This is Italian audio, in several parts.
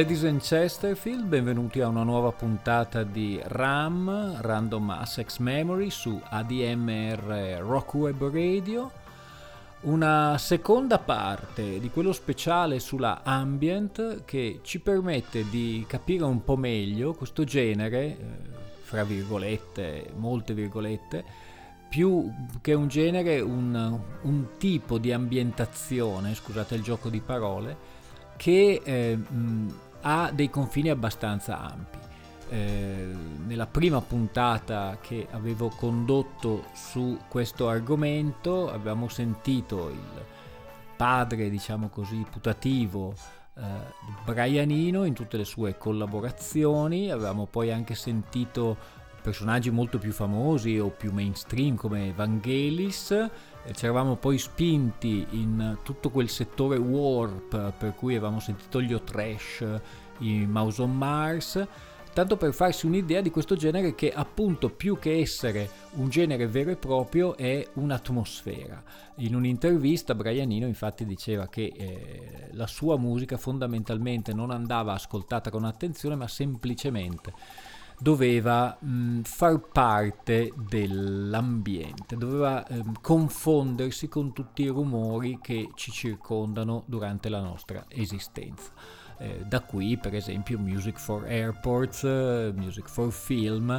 Ladies and Chesterfield, benvenuti a una nuova puntata di RAM, Random Access Memory su ADMR Rock Web Radio. Una seconda parte di quello speciale sulla ambient che ci permette di capire un po' meglio questo genere, eh, fra virgolette, molte virgolette, più che un genere, un, un tipo di ambientazione, scusate il gioco di parole, che eh, ha dei confini abbastanza ampi. Eh, nella prima puntata che avevo condotto su questo argomento abbiamo sentito il padre, diciamo così, putativo eh, Brianino in tutte le sue collaborazioni, avevamo poi anche sentito personaggi molto più famosi o più mainstream come Vangelis ci eravamo poi spinti in tutto quel settore warp per cui avevamo sentito gli O-Trash, i Mouse on Mars, tanto per farsi un'idea di questo genere che appunto più che essere un genere vero e proprio è un'atmosfera. In un'intervista Brianino infatti diceva che eh, la sua musica fondamentalmente non andava ascoltata con attenzione ma semplicemente doveva mh, far parte dell'ambiente, doveva eh, confondersi con tutti i rumori che ci circondano durante la nostra esistenza. Eh, da qui per esempio Music for Airports, eh, Music for Film,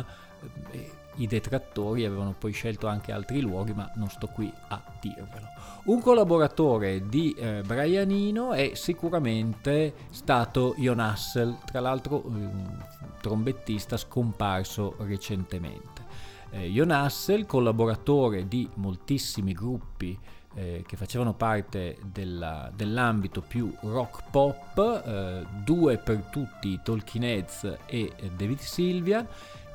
eh, i detrattori avevano poi scelto anche altri luoghi, ma non sto qui a dirvelo. Un collaboratore di eh, Brianino è sicuramente stato Jon Hassel, tra l'altro un trombettista scomparso recentemente. Eh, Jon Hassel, collaboratore di moltissimi gruppi eh, che facevano parte della, dell'ambito più rock pop, eh, due per tutti, Tolkien Heads e David Sylvia,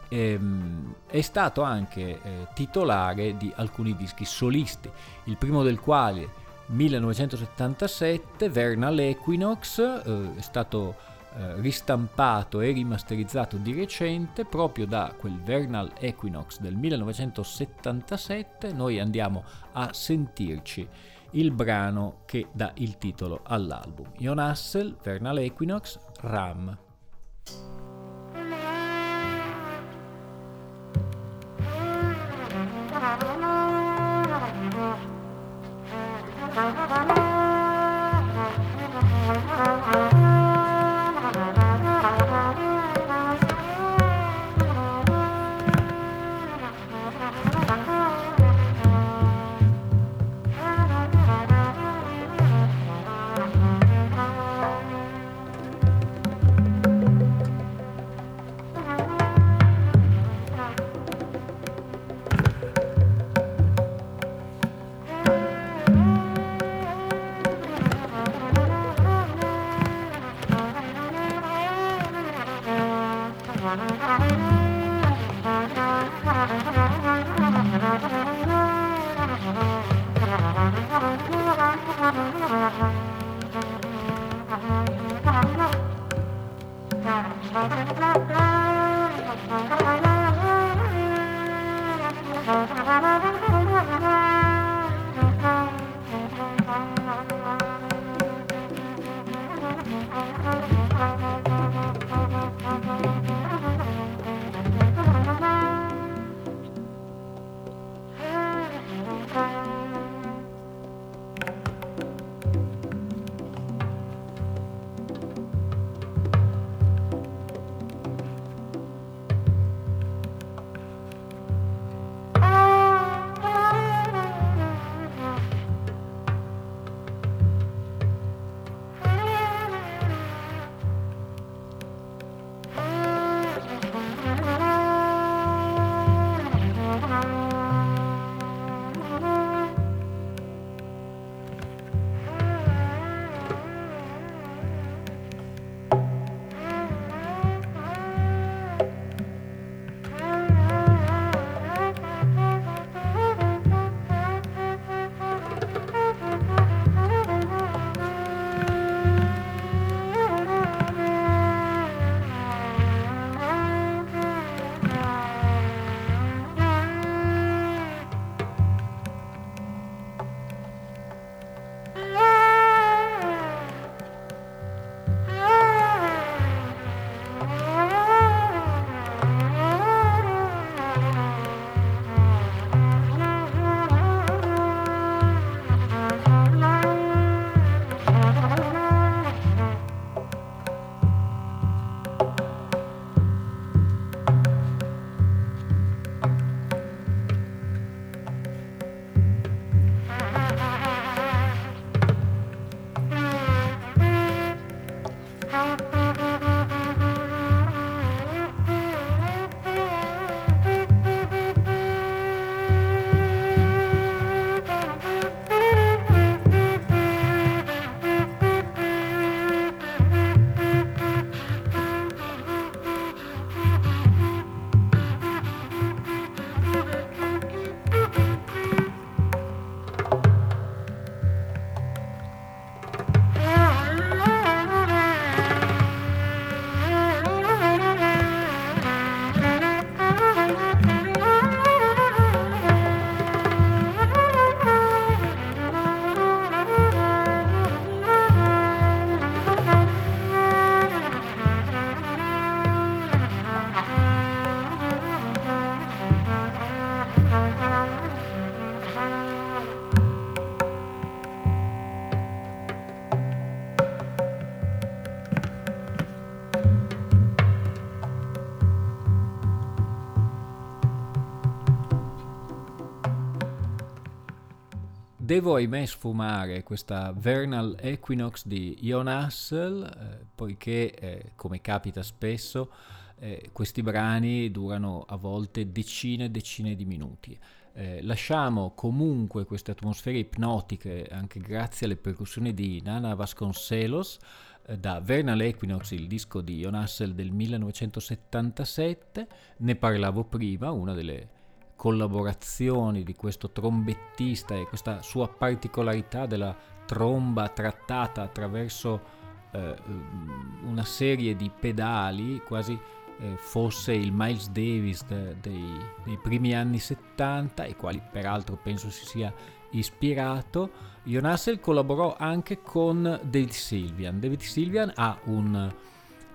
ehm, è stato anche eh, titolare di alcuni dischi solisti, il primo del quale 1977 Vernal Equinox eh, è stato eh, ristampato e rimasterizzato di recente proprio da quel Vernal Equinox del 1977 noi andiamo a sentirci il brano che dà il titolo all'album. Jon Hassel, Vernal Equinox, Ram Devo ahimè sfumare questa Vernal Equinox di Ion Hassel, eh, poiché, eh, come capita spesso, eh, questi brani durano a volte decine e decine di minuti. Eh, lasciamo comunque queste atmosfere ipnotiche anche grazie alle percussioni di Nana Vasconcelos eh, da Vernal Equinox, il disco di Ion Hassel del 1977, ne parlavo prima, una delle collaborazioni di questo trombettista e questa sua particolarità della tromba trattata attraverso eh, una serie di pedali quasi eh, fosse il Miles Davis de, dei, dei, primi anni 70, ai quali peraltro penso si sia ispirato, Hassel collaborò anche con David Sylvian. David Sylvian ha un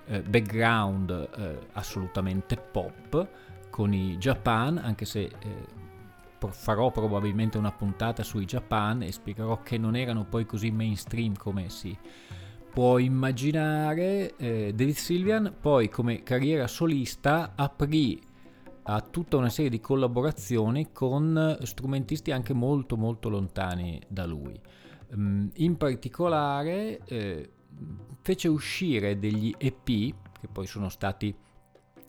eh, background eh, assolutamente pop con i Japan, anche se eh, farò probabilmente una puntata sui Japan e spiegherò che non erano poi così mainstream come si può immaginare, eh, David Sylvian poi come carriera solista aprì a tutta una serie di collaborazioni con strumentisti anche molto molto lontani da lui. Um, in particolare eh, fece uscire degli EP che poi sono stati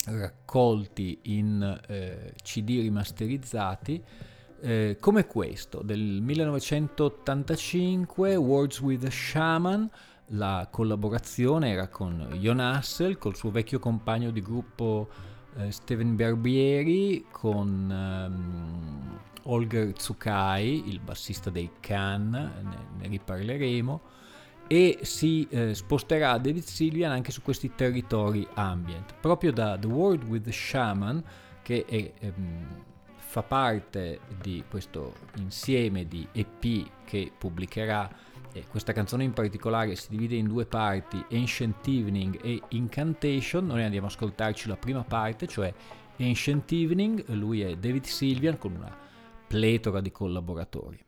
raccolti in eh, CD rimasterizzati eh, come questo del 1985 Words with a Shaman. La collaborazione era con Jon Hassel, col suo vecchio compagno di gruppo eh, Steven Barbieri, con ehm, Holger Tsukai, il bassista dei Can, ne, ne riparleremo, e si eh, sposterà David Sylvian anche su questi territori ambient, proprio da The World with the Shaman, che è, ehm, fa parte di questo insieme di EP che pubblicherà e questa canzone in particolare si divide in due parti, Ancient Evening e Incantation. Noi andiamo ad ascoltarci la prima parte, cioè Ancient Evening, lui è David Sylvian con una pletora di collaboratori.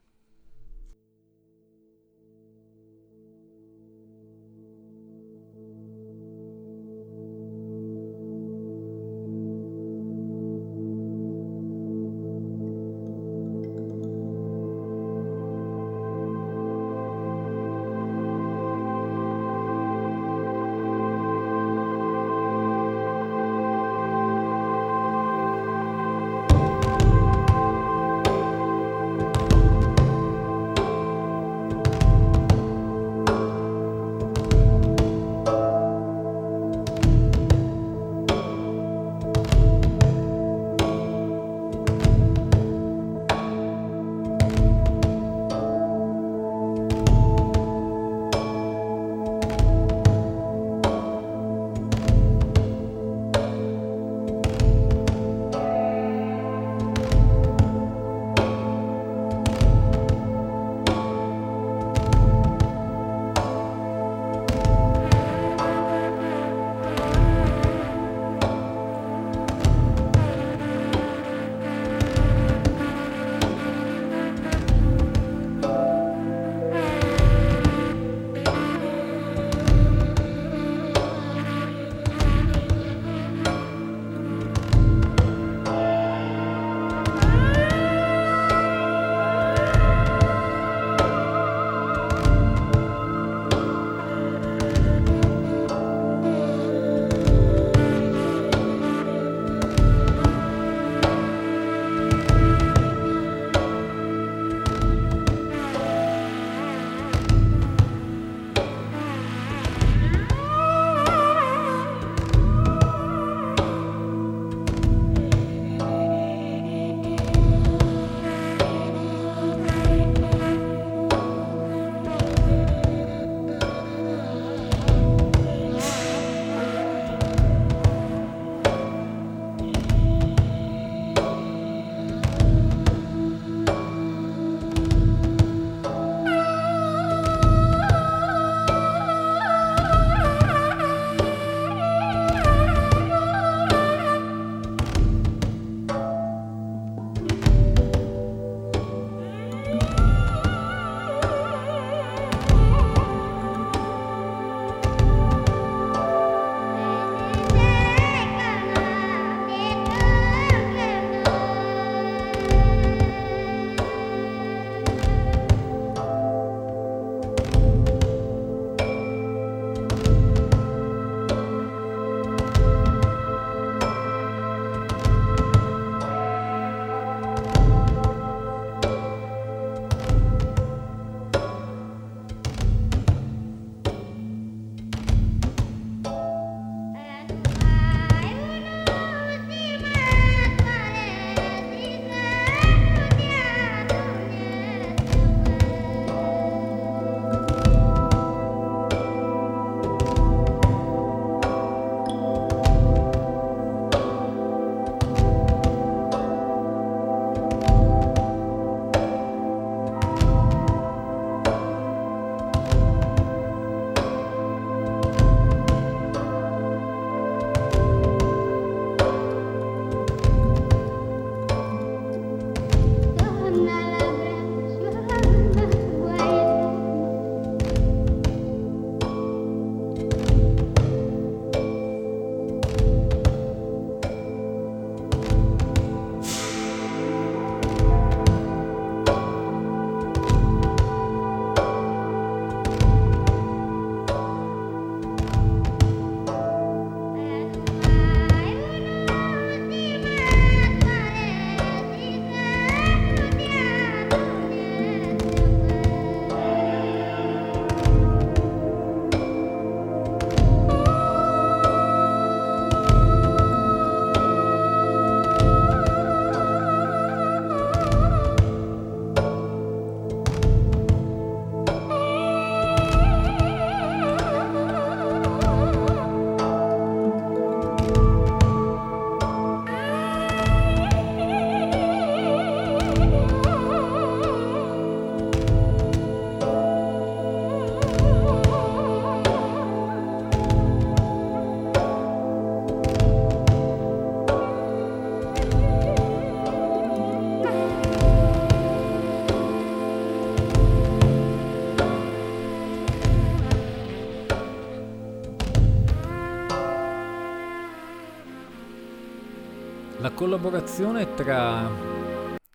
Collaborazione tra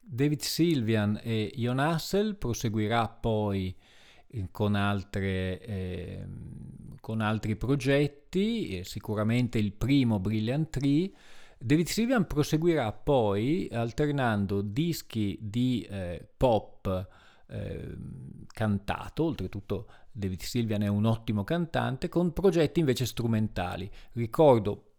David Sylvian e Ion Hassel proseguirà poi eh, con, altre, eh, con altri progetti, sicuramente il primo Brilliant Tree. David Sylvian proseguirà poi alternando dischi di eh, pop eh, cantato, oltretutto David Sylvian è un ottimo cantante, con progetti invece strumentali. Ricordo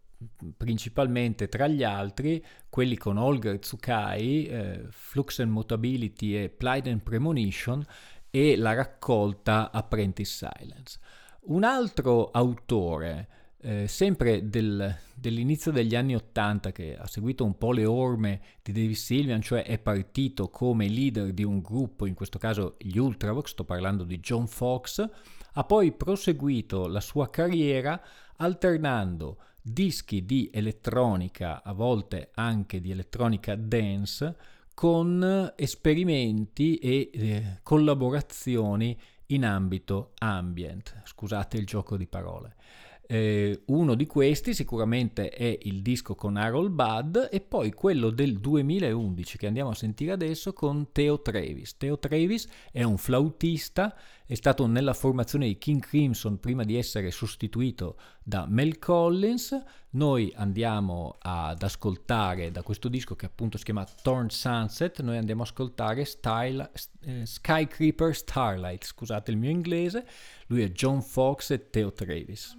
principalmente tra gli altri quelli con Olga Tsukai, eh, Flux and Mutability e Plight and Premonition e la raccolta Apprentice Silence. Un altro autore, eh, sempre del, dell'inizio degli anni Ottanta, che ha seguito un po' le orme di David Sylvian, cioè è partito come leader di un gruppo, in questo caso gli Ultravox, sto parlando di John Fox, ha poi proseguito la sua carriera alternando dischi di elettronica, a volte anche di elettronica dance, con esperimenti e eh, collaborazioni in ambito ambient. Scusate il gioco di parole. Eh, uno di questi sicuramente è il disco con Harold Budd e poi quello del 2011 che andiamo a sentire adesso con Theo Travis. Theo Travis è un flautista, è stato nella formazione di King Crimson prima di essere sostituito da Mel Collins. Noi andiamo ad ascoltare da questo disco che appunto si chiama Torn Sunset, noi andiamo ad ascoltare Style, eh, Skycreeper Starlight, scusate il mio inglese, lui è John Fox e Theo Travis.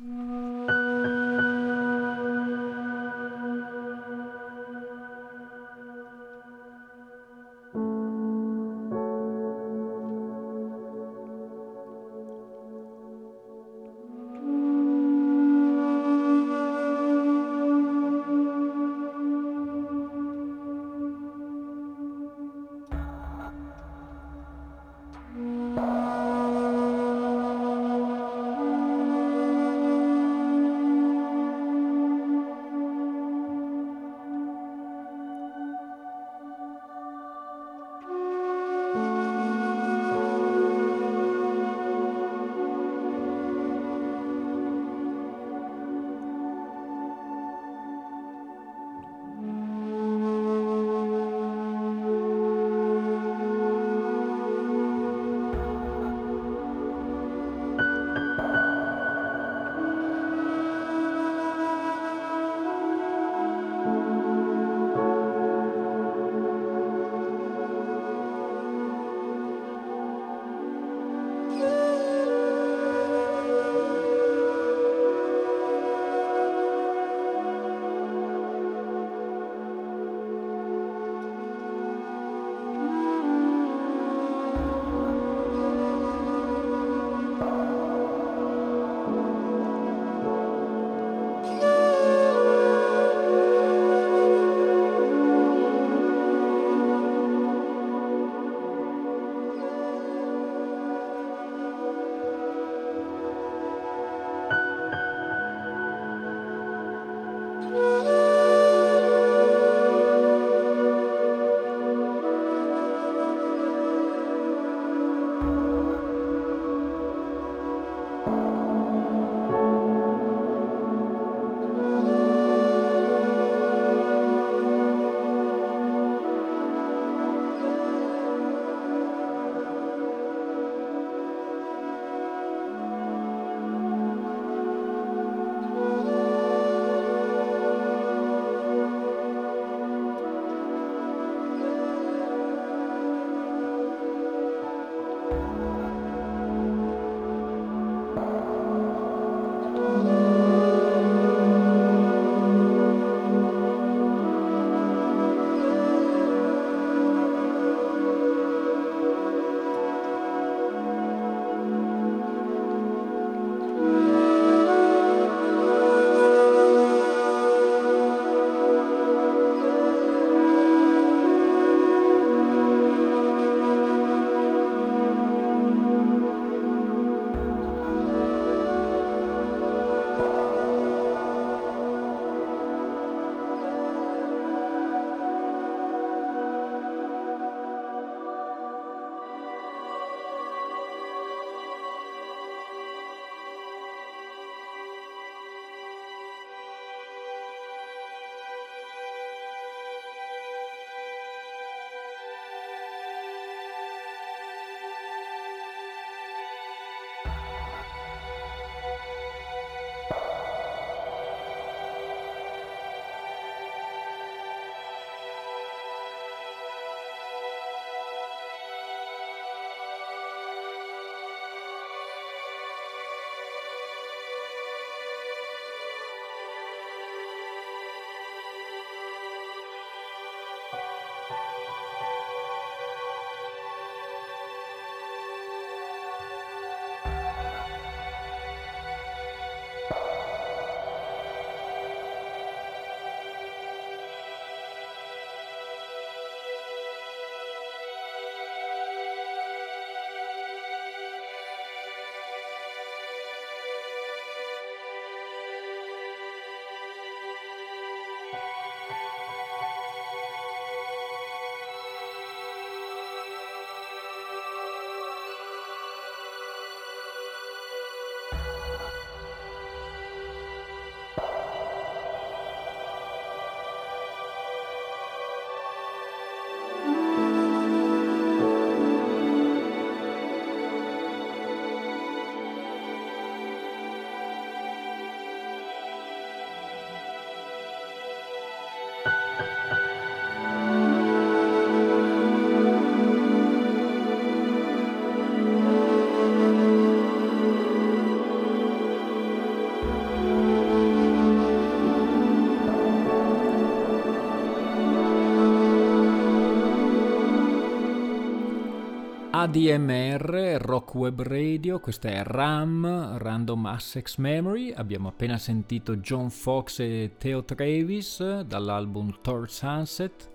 ADMR, Rock Web Radio, questa è RAM, Random Access Memory, abbiamo appena sentito John Fox e Theo Travis dall'album Thor Sunset,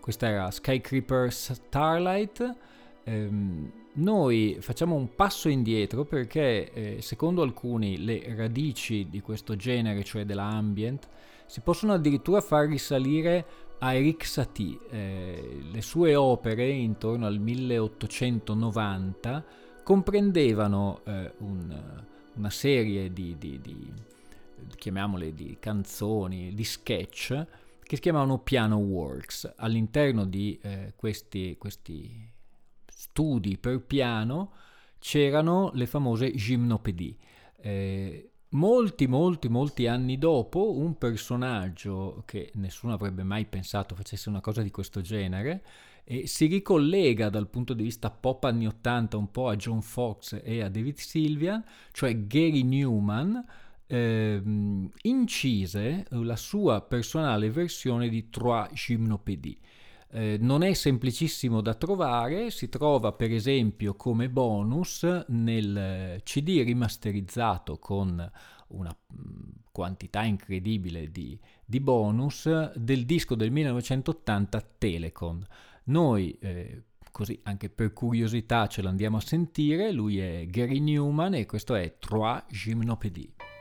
questa era Skycreeper Starlight. Ehm, noi facciamo un passo indietro perché eh, secondo alcuni le radici di questo genere, cioè della ambient, si possono addirittura far risalire a Eric Satie. Eh, le sue opere intorno al 1890 comprendevano eh, un, una serie di, di, di, chiamiamole di canzoni, di sketch che si chiamavano piano works. All'interno di eh, questi, questi studi per piano c'erano le famose gymnopédie. Eh, Molti, molti, molti anni dopo, un personaggio che nessuno avrebbe mai pensato facesse una cosa di questo genere, e si ricollega dal punto di vista pop anni 80 un po' a John Fox e a David Sylvian, cioè Gary Newman, eh, incise la sua personale versione di Trois Gymnopédies. Eh, non è semplicissimo da trovare, si trova per esempio come bonus nel CD rimasterizzato con una mm, quantità incredibile di, di bonus del disco del 1980 Telecon. Noi eh, così anche per curiosità ce l'andiamo a sentire, lui è Gary Newman e questo è Trois Gymnopédies.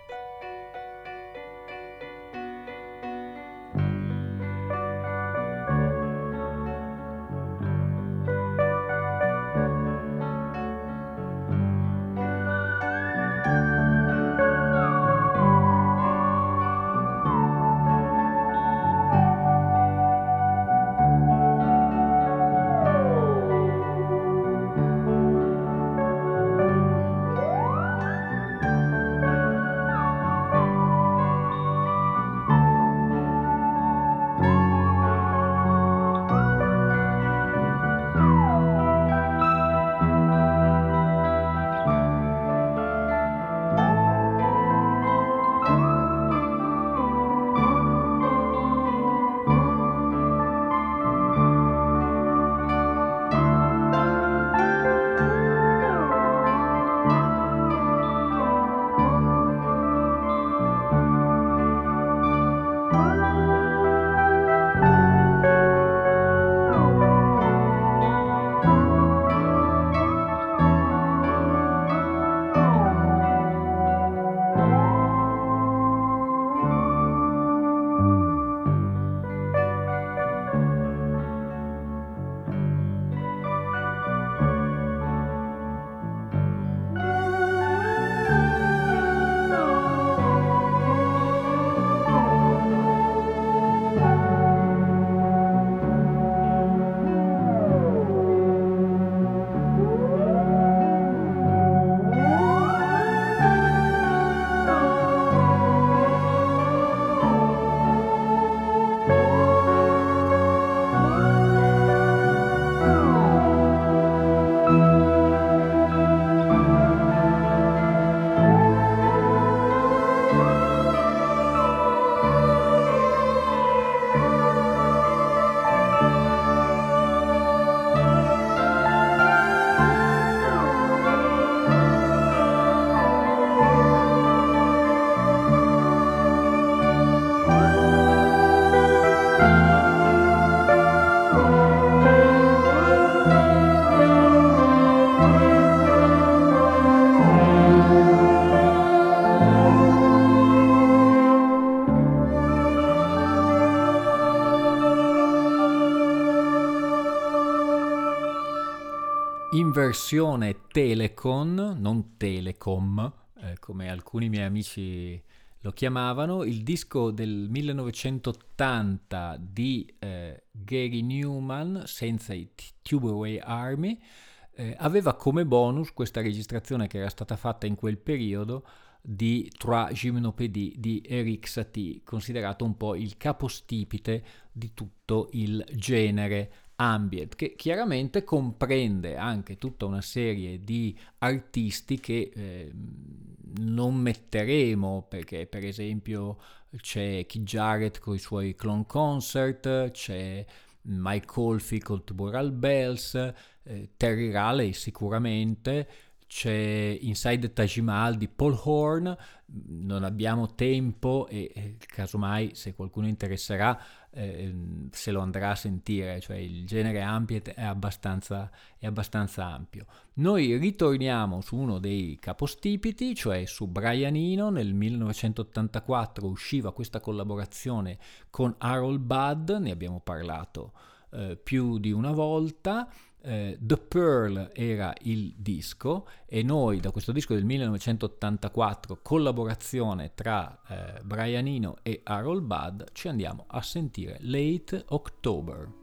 Versione Telecon, non Telecom, eh, come alcuni miei amici lo chiamavano, il disco del 1980 di eh, Gary Newman senza i Tubeway Army eh, aveva come bonus questa registrazione che era stata fatta in quel periodo di Trois Gymnopédies di Eric Satie, considerato un po' il capostipite di tutto il genere ambient, che chiaramente comprende anche tutta una serie di artisti che eh, non metteremo perché per esempio c'è Keith Jarrett con i suoi clone concert, c'è Mike Oldfield Tubural Bells, eh, Terry Raleigh sicuramente, c'è Inside the Taj Mahal di Paul Horn, non abbiamo tempo e, e casomai se qualcuno interesserà eh, se lo andrà a sentire, cioè il genere ambient è abbastanza, è abbastanza ampio. Noi ritorniamo su uno dei capostipiti, cioè su Brian Eno, nel 1984 usciva questa collaborazione con Harold Budd, ne abbiamo parlato eh, più di una volta, eh, The Pearl era il disco e noi da questo disco del 1984, collaborazione tra eh, Brian Eno e Harold Budd, ci andiamo a sentire Late October.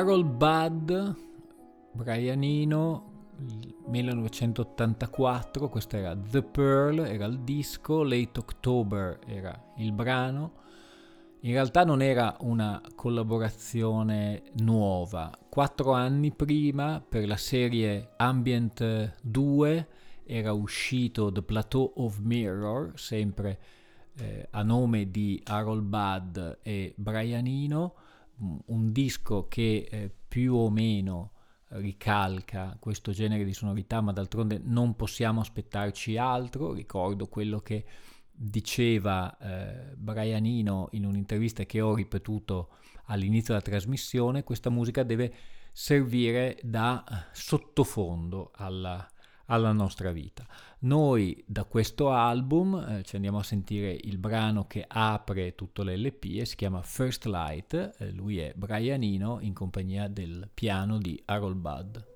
Harold Budd, Brianino, 1984, questo era The Pearl, era il disco, Late October era il brano. In realtà non era una collaborazione nuova. Quattro anni prima, per la serie Ambient 2, era uscito The Plateau of Mirror, sempre eh, a nome di Harold Budd e Brian Eno, un disco che eh, più o meno ricalca questo genere di sonorità, ma d'altronde non possiamo aspettarci altro. Ricordo quello che diceva eh, Brian Eno in un'intervista che ho ripetuto all'inizio della trasmissione, questa musica deve servire da sottofondo alla, alla nostra vita. Noi da questo album eh, ci andiamo a sentire il brano che apre tutto l'LP e si chiama First Light, eh, lui è Brian Eno in compagnia del piano di Harold Budd.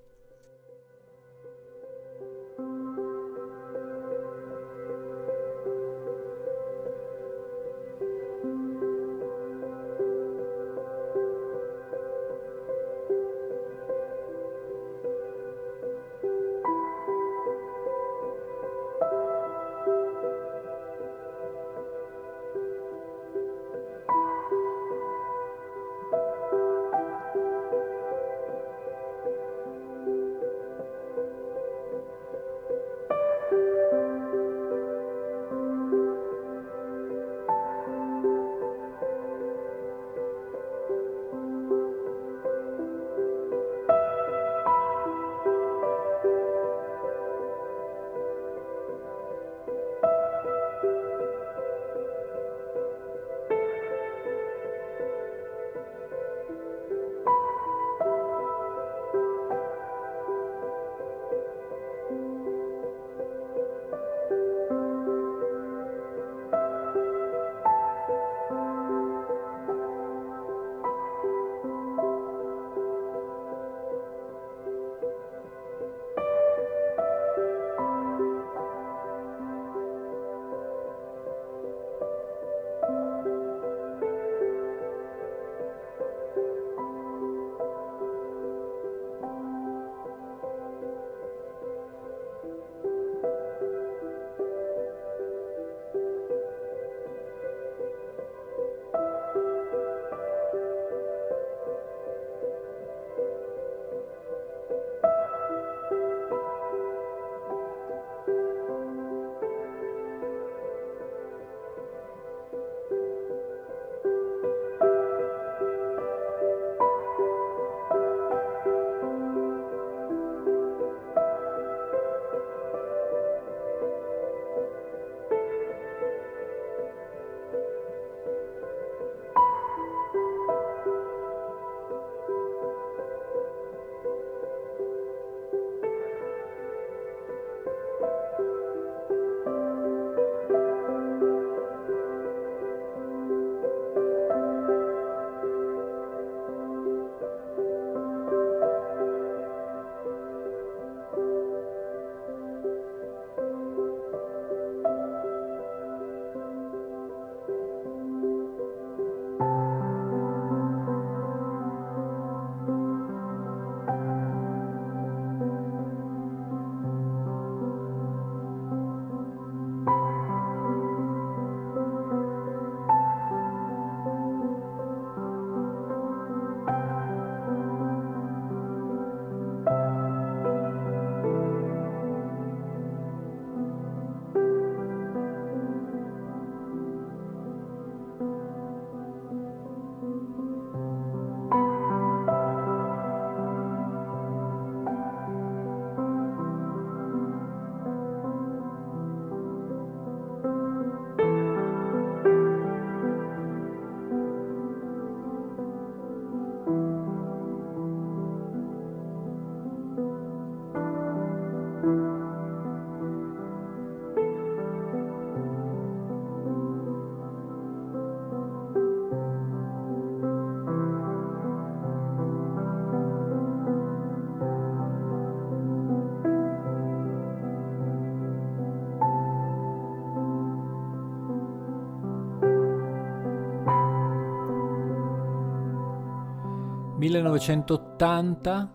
1980,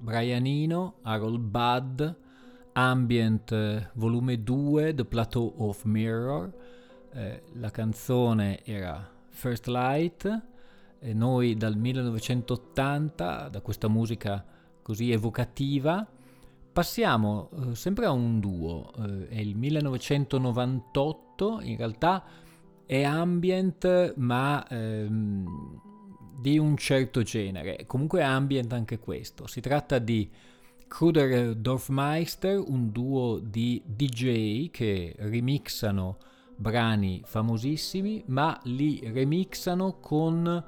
Brian Eno, Harold Budd, Ambient volume 2, The Plateau of Mirror. Eh, la canzone era First Light, e noi dal 1980, da questa musica così evocativa, passiamo eh, sempre a un duo, eh, è il 1998, in realtà è ambient ma ehm, di un certo genere, comunque ambient anche questo, si tratta di Kruder Dorfmeister, un duo di DJ che remixano brani famosissimi, ma li remixano con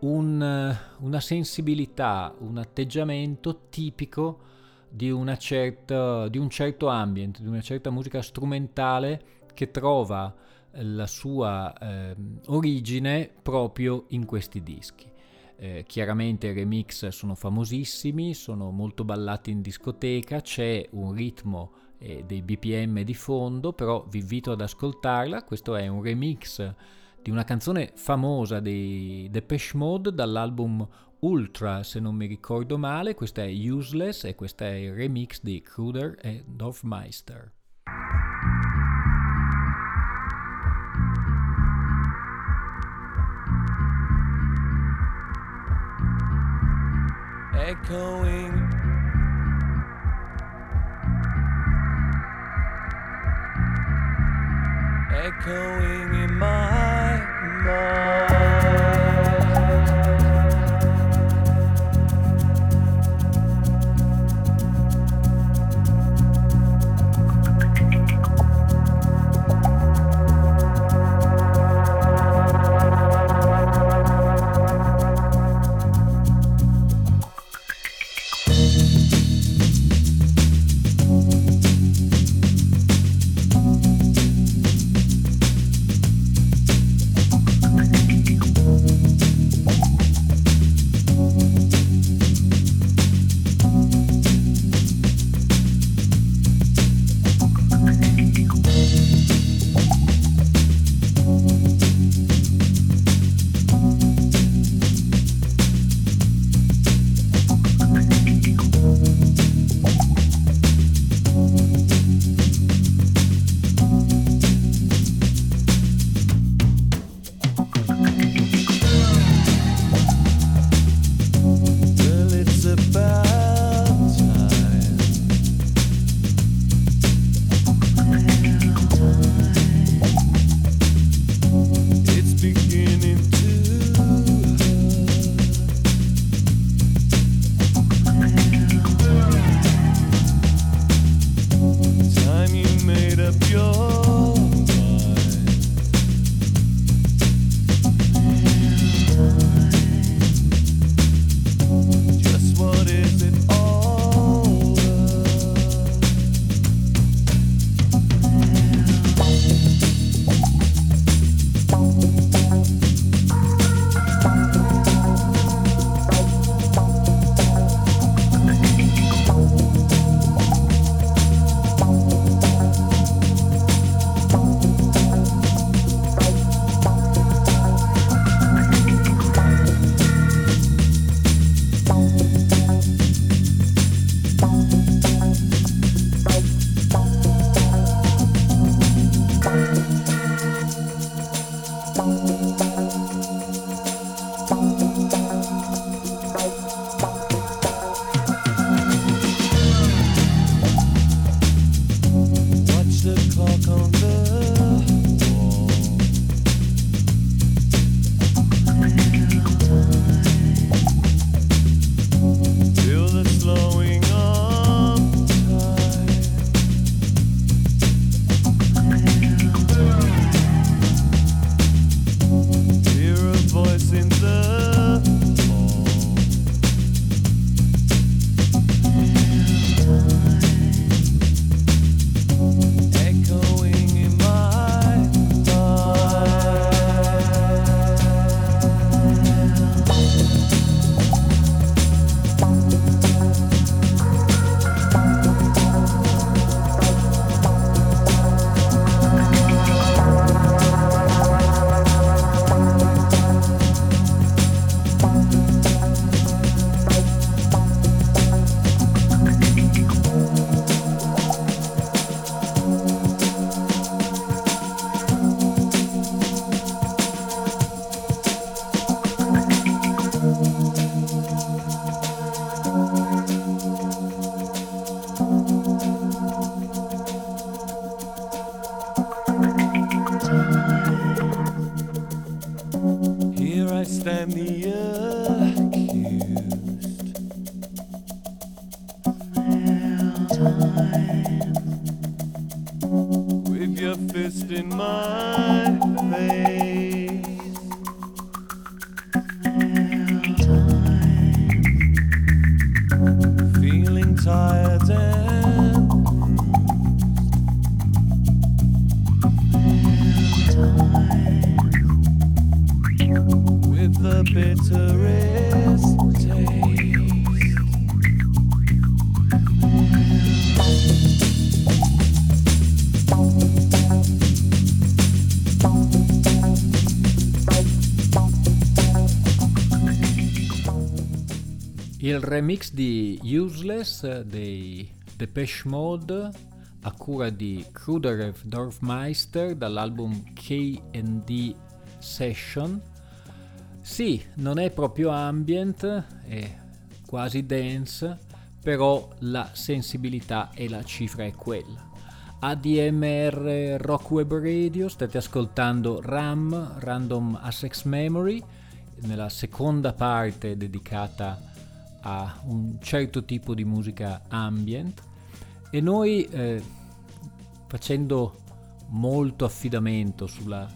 un, una sensibilità, un atteggiamento tipico di, certa, di un certo ambient, di una certa musica strumentale che trova la sua eh, origine proprio in questi dischi. Eh, chiaramente i remix sono famosissimi, sono molto ballati in discoteca, c'è un ritmo e dei BPM di fondo, però vi invito ad ascoltarla. Questo è un remix di una canzone famosa dei Depeche Mode dall'album Ultra, se non mi ricordo male. Questa è Useless e questo è il remix di Kruder e Dorfmeister. Echoing. Echoing Il remix di Useless dei Depeche Mode a cura di Kruderev Dorfmeister dall'album K&D Session. Sì, non è proprio ambient, è quasi dance, però la sensibilità e la cifra è quella. ADMR Rock Web Radio, state ascoltando RAM, Random Access Memory, nella seconda parte dedicata a un certo tipo di musica ambient. E noi eh, facendo molto affidamento sulla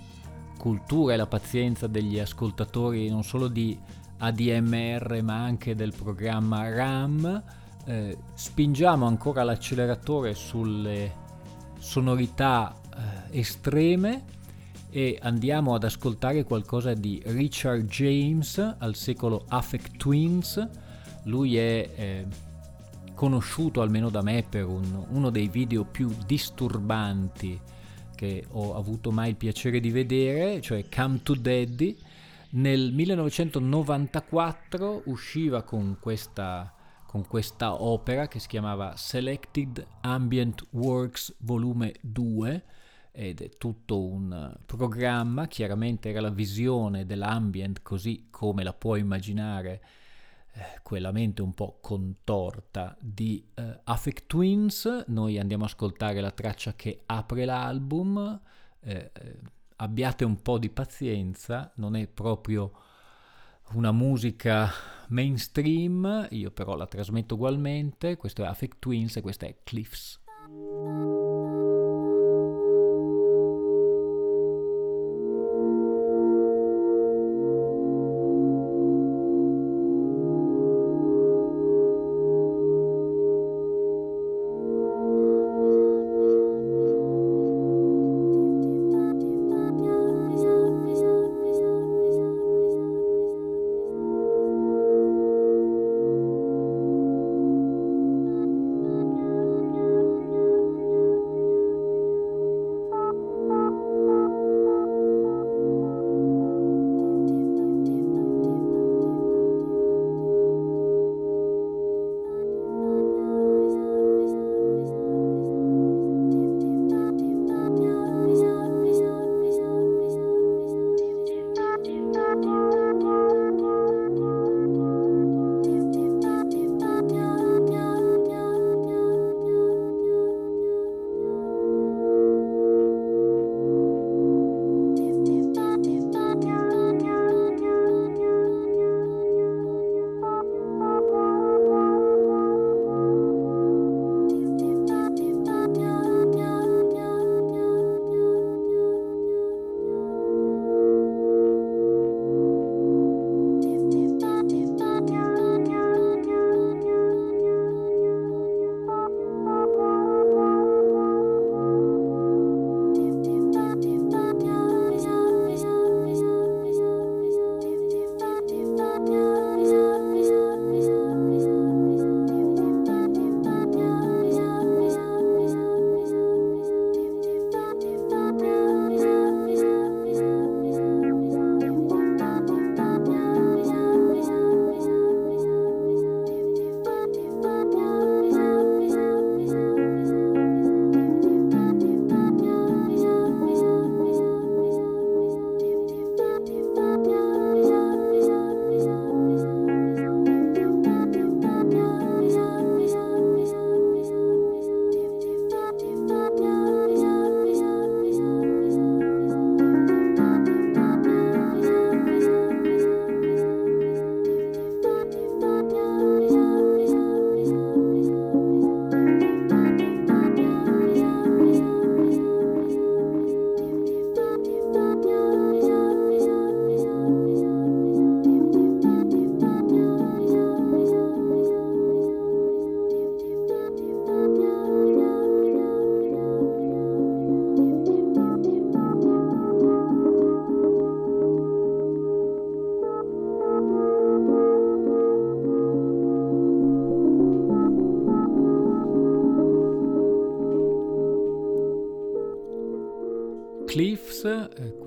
cultura e la pazienza degli ascoltatori non solo di ADMR ma anche del programma RAM eh, spingiamo ancora l'acceleratore sulle sonorità eh, estreme e andiamo ad ascoltare qualcosa di Richard James al secolo Affect Twins lui è eh, conosciuto almeno da me per un, uno dei video più disturbanti che ho avuto mai il piacere di vedere, cioè Come to Daddy. Nel 1994 usciva con questa, con questa opera che si chiamava Selected Ambient Works Volume 2 ed è tutto un programma, chiaramente era la visione dell'ambient così come la puoi immaginare eh, quella mente un po' contorta di eh, Affect Twins. Noi andiamo ad ascoltare la traccia che apre l'album. Eh, eh, abbiate un po' di pazienza, non è proprio una musica mainstream, io però la trasmetto ugualmente. Questo è Affect Twins e questa è. Cliffs,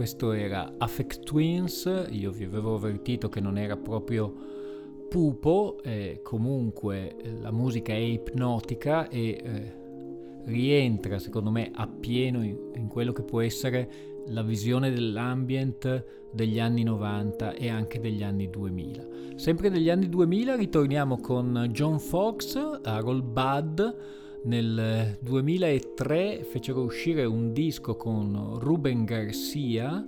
questo era Affect Twins, io vi avevo avvertito che non era proprio pupo, eh, comunque la musica è ipnotica e eh, rientra secondo me appieno in, in quello che può essere la visione dell'ambient degli anni 90 e anche degli anni 2000. Sempre degli anni 2000 ritorniamo con John Fox, Harold Budd, nel 2003 fecero uscire un disco con Ruben Garcia,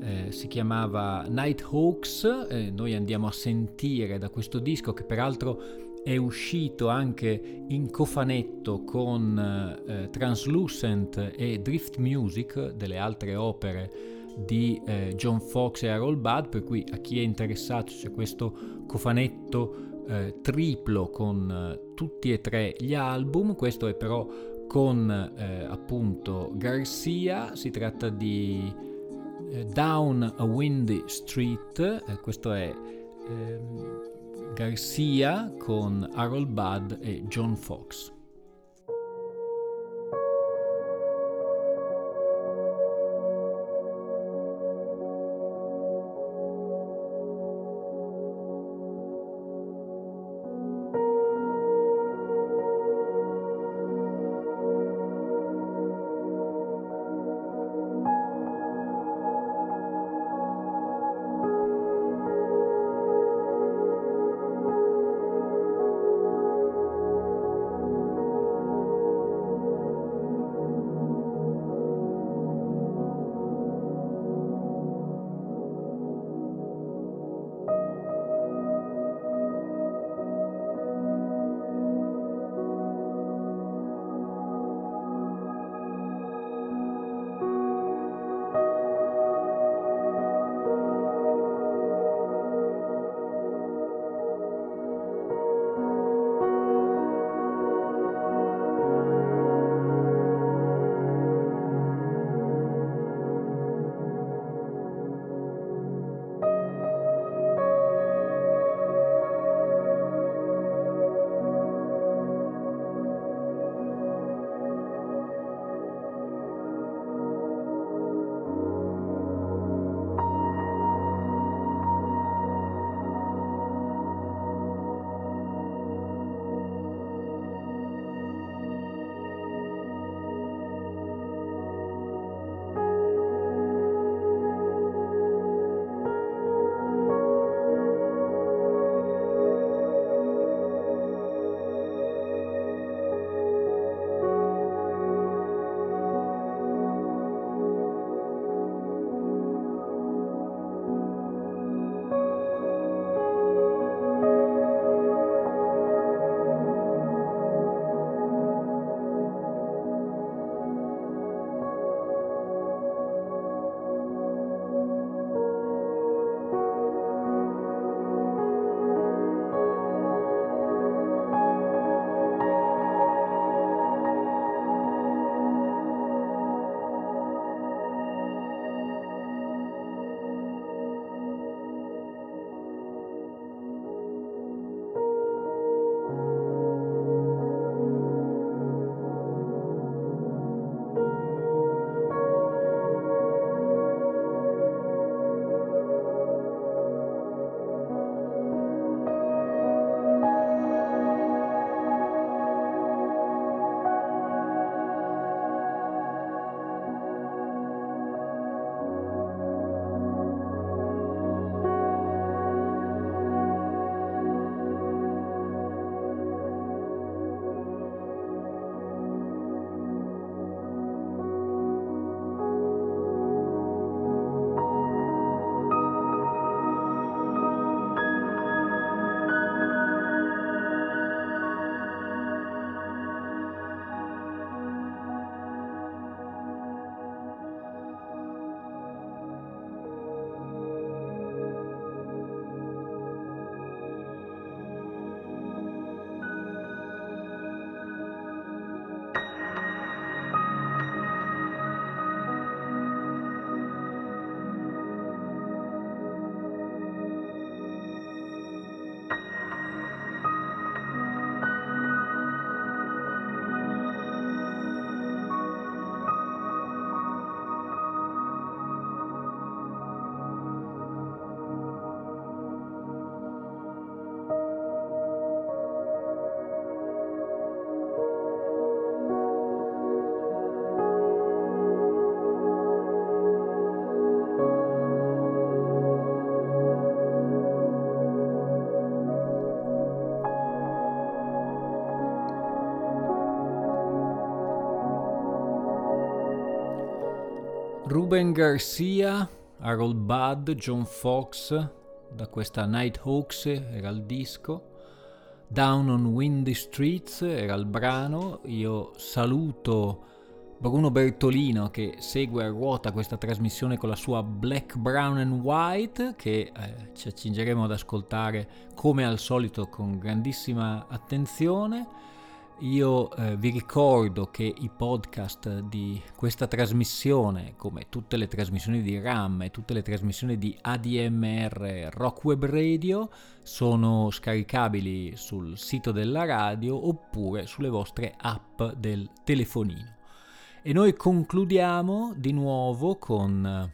eh, si chiamava Nighthawks, eh, noi andiamo a sentire da questo disco che peraltro è uscito anche in cofanetto con eh, Translucent e Drift Music, delle altre opere di eh, John Fox e Harold Budd, per cui a chi è interessato c'è questo cofanetto eh, triplo con eh, tutti e tre gli album, questo è però con eh, appunto Garcia, si tratta di eh, Down a Windy Street, questo è ehm, Garcia con Harold Budd e John Fox. Ruben Garcia, Harold Budd, John Fox, da questa Nighthawks era il disco. Down on Windy Streets era il brano. Io saluto Bruno Bertolino che segue a ruota questa trasmissione con la sua Black, Brown and White che eh, ci accingeremo ad ascoltare come al solito con grandissima attenzione. Io eh, vi ricordo che i podcast di questa trasmissione, come tutte le trasmissioni di RAM e tutte le trasmissioni di ADMR Rock Web Radio, sono scaricabili sul sito della radio oppure sulle vostre app del telefonino. E noi concludiamo di nuovo con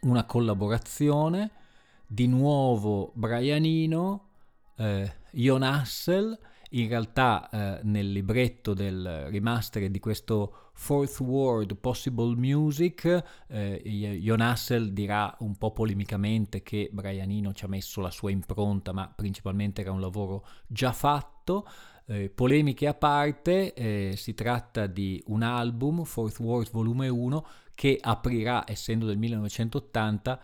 una collaborazione, di nuovo Brianino, eh, Ion Hassel, in realtà eh, nel libretto del remaster di questo Fourth World Possible Music eh, Jon Hassel dirà un po' polemicamente che Brianino ci ha messo la sua impronta ma principalmente era un lavoro già fatto. Eh, polemiche a parte, eh, si tratta di un album, Fourth World Volume 1, che aprirà, essendo del 1980,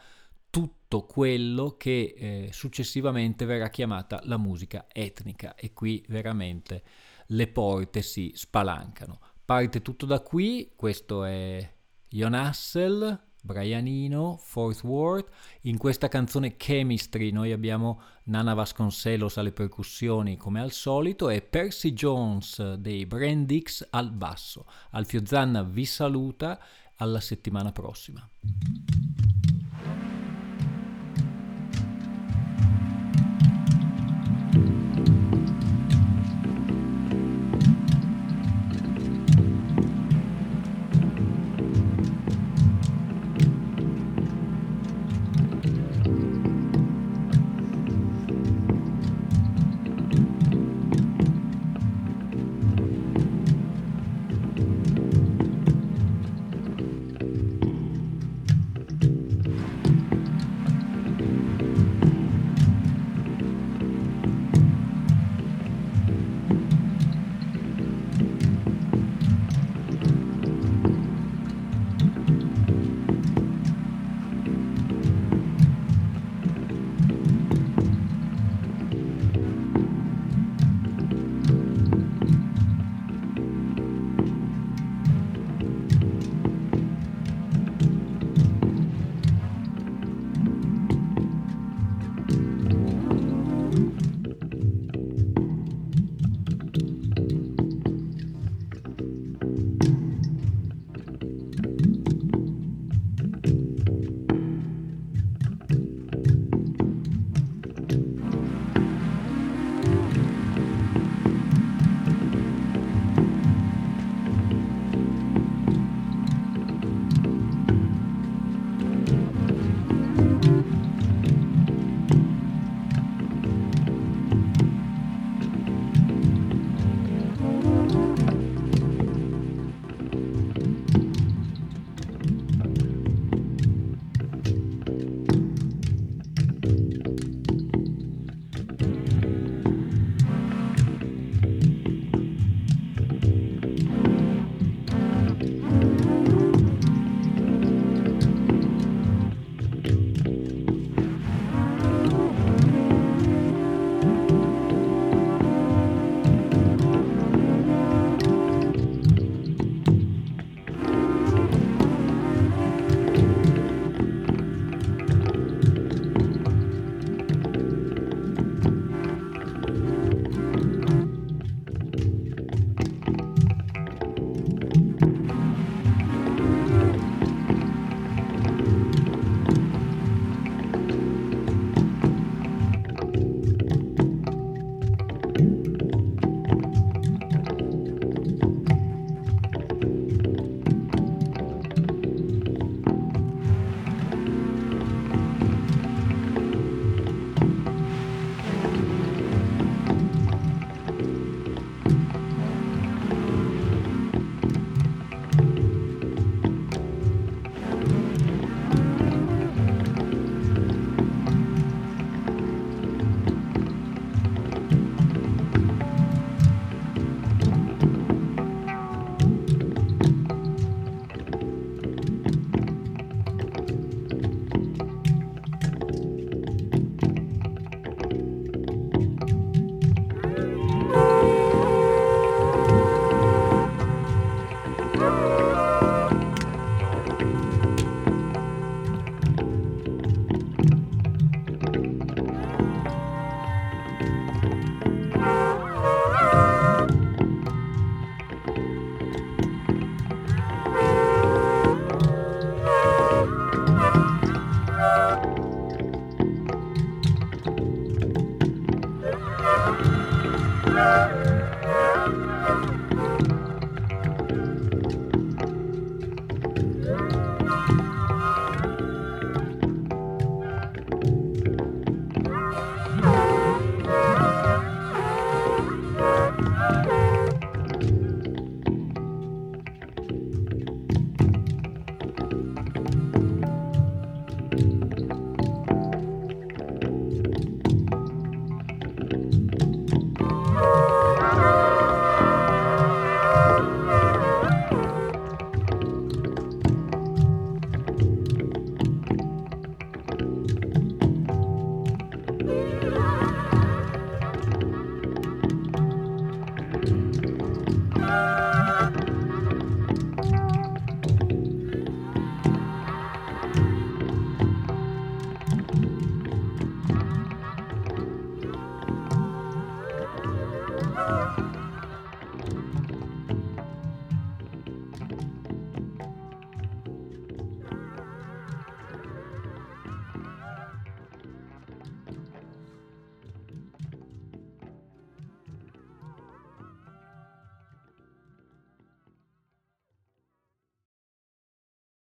tutto quello che eh, successivamente verrà chiamata la musica etnica e qui veramente le porte si spalancano. Parte tutto da qui, questo è Jon Hassel, Brianino, Fourth Ward. In questa canzone Chemistry noi abbiamo Nana Vasconcelos alle percussioni come al solito e Percy Jones dei Brandix al basso. Alfio Zanna vi saluta, alla settimana prossima.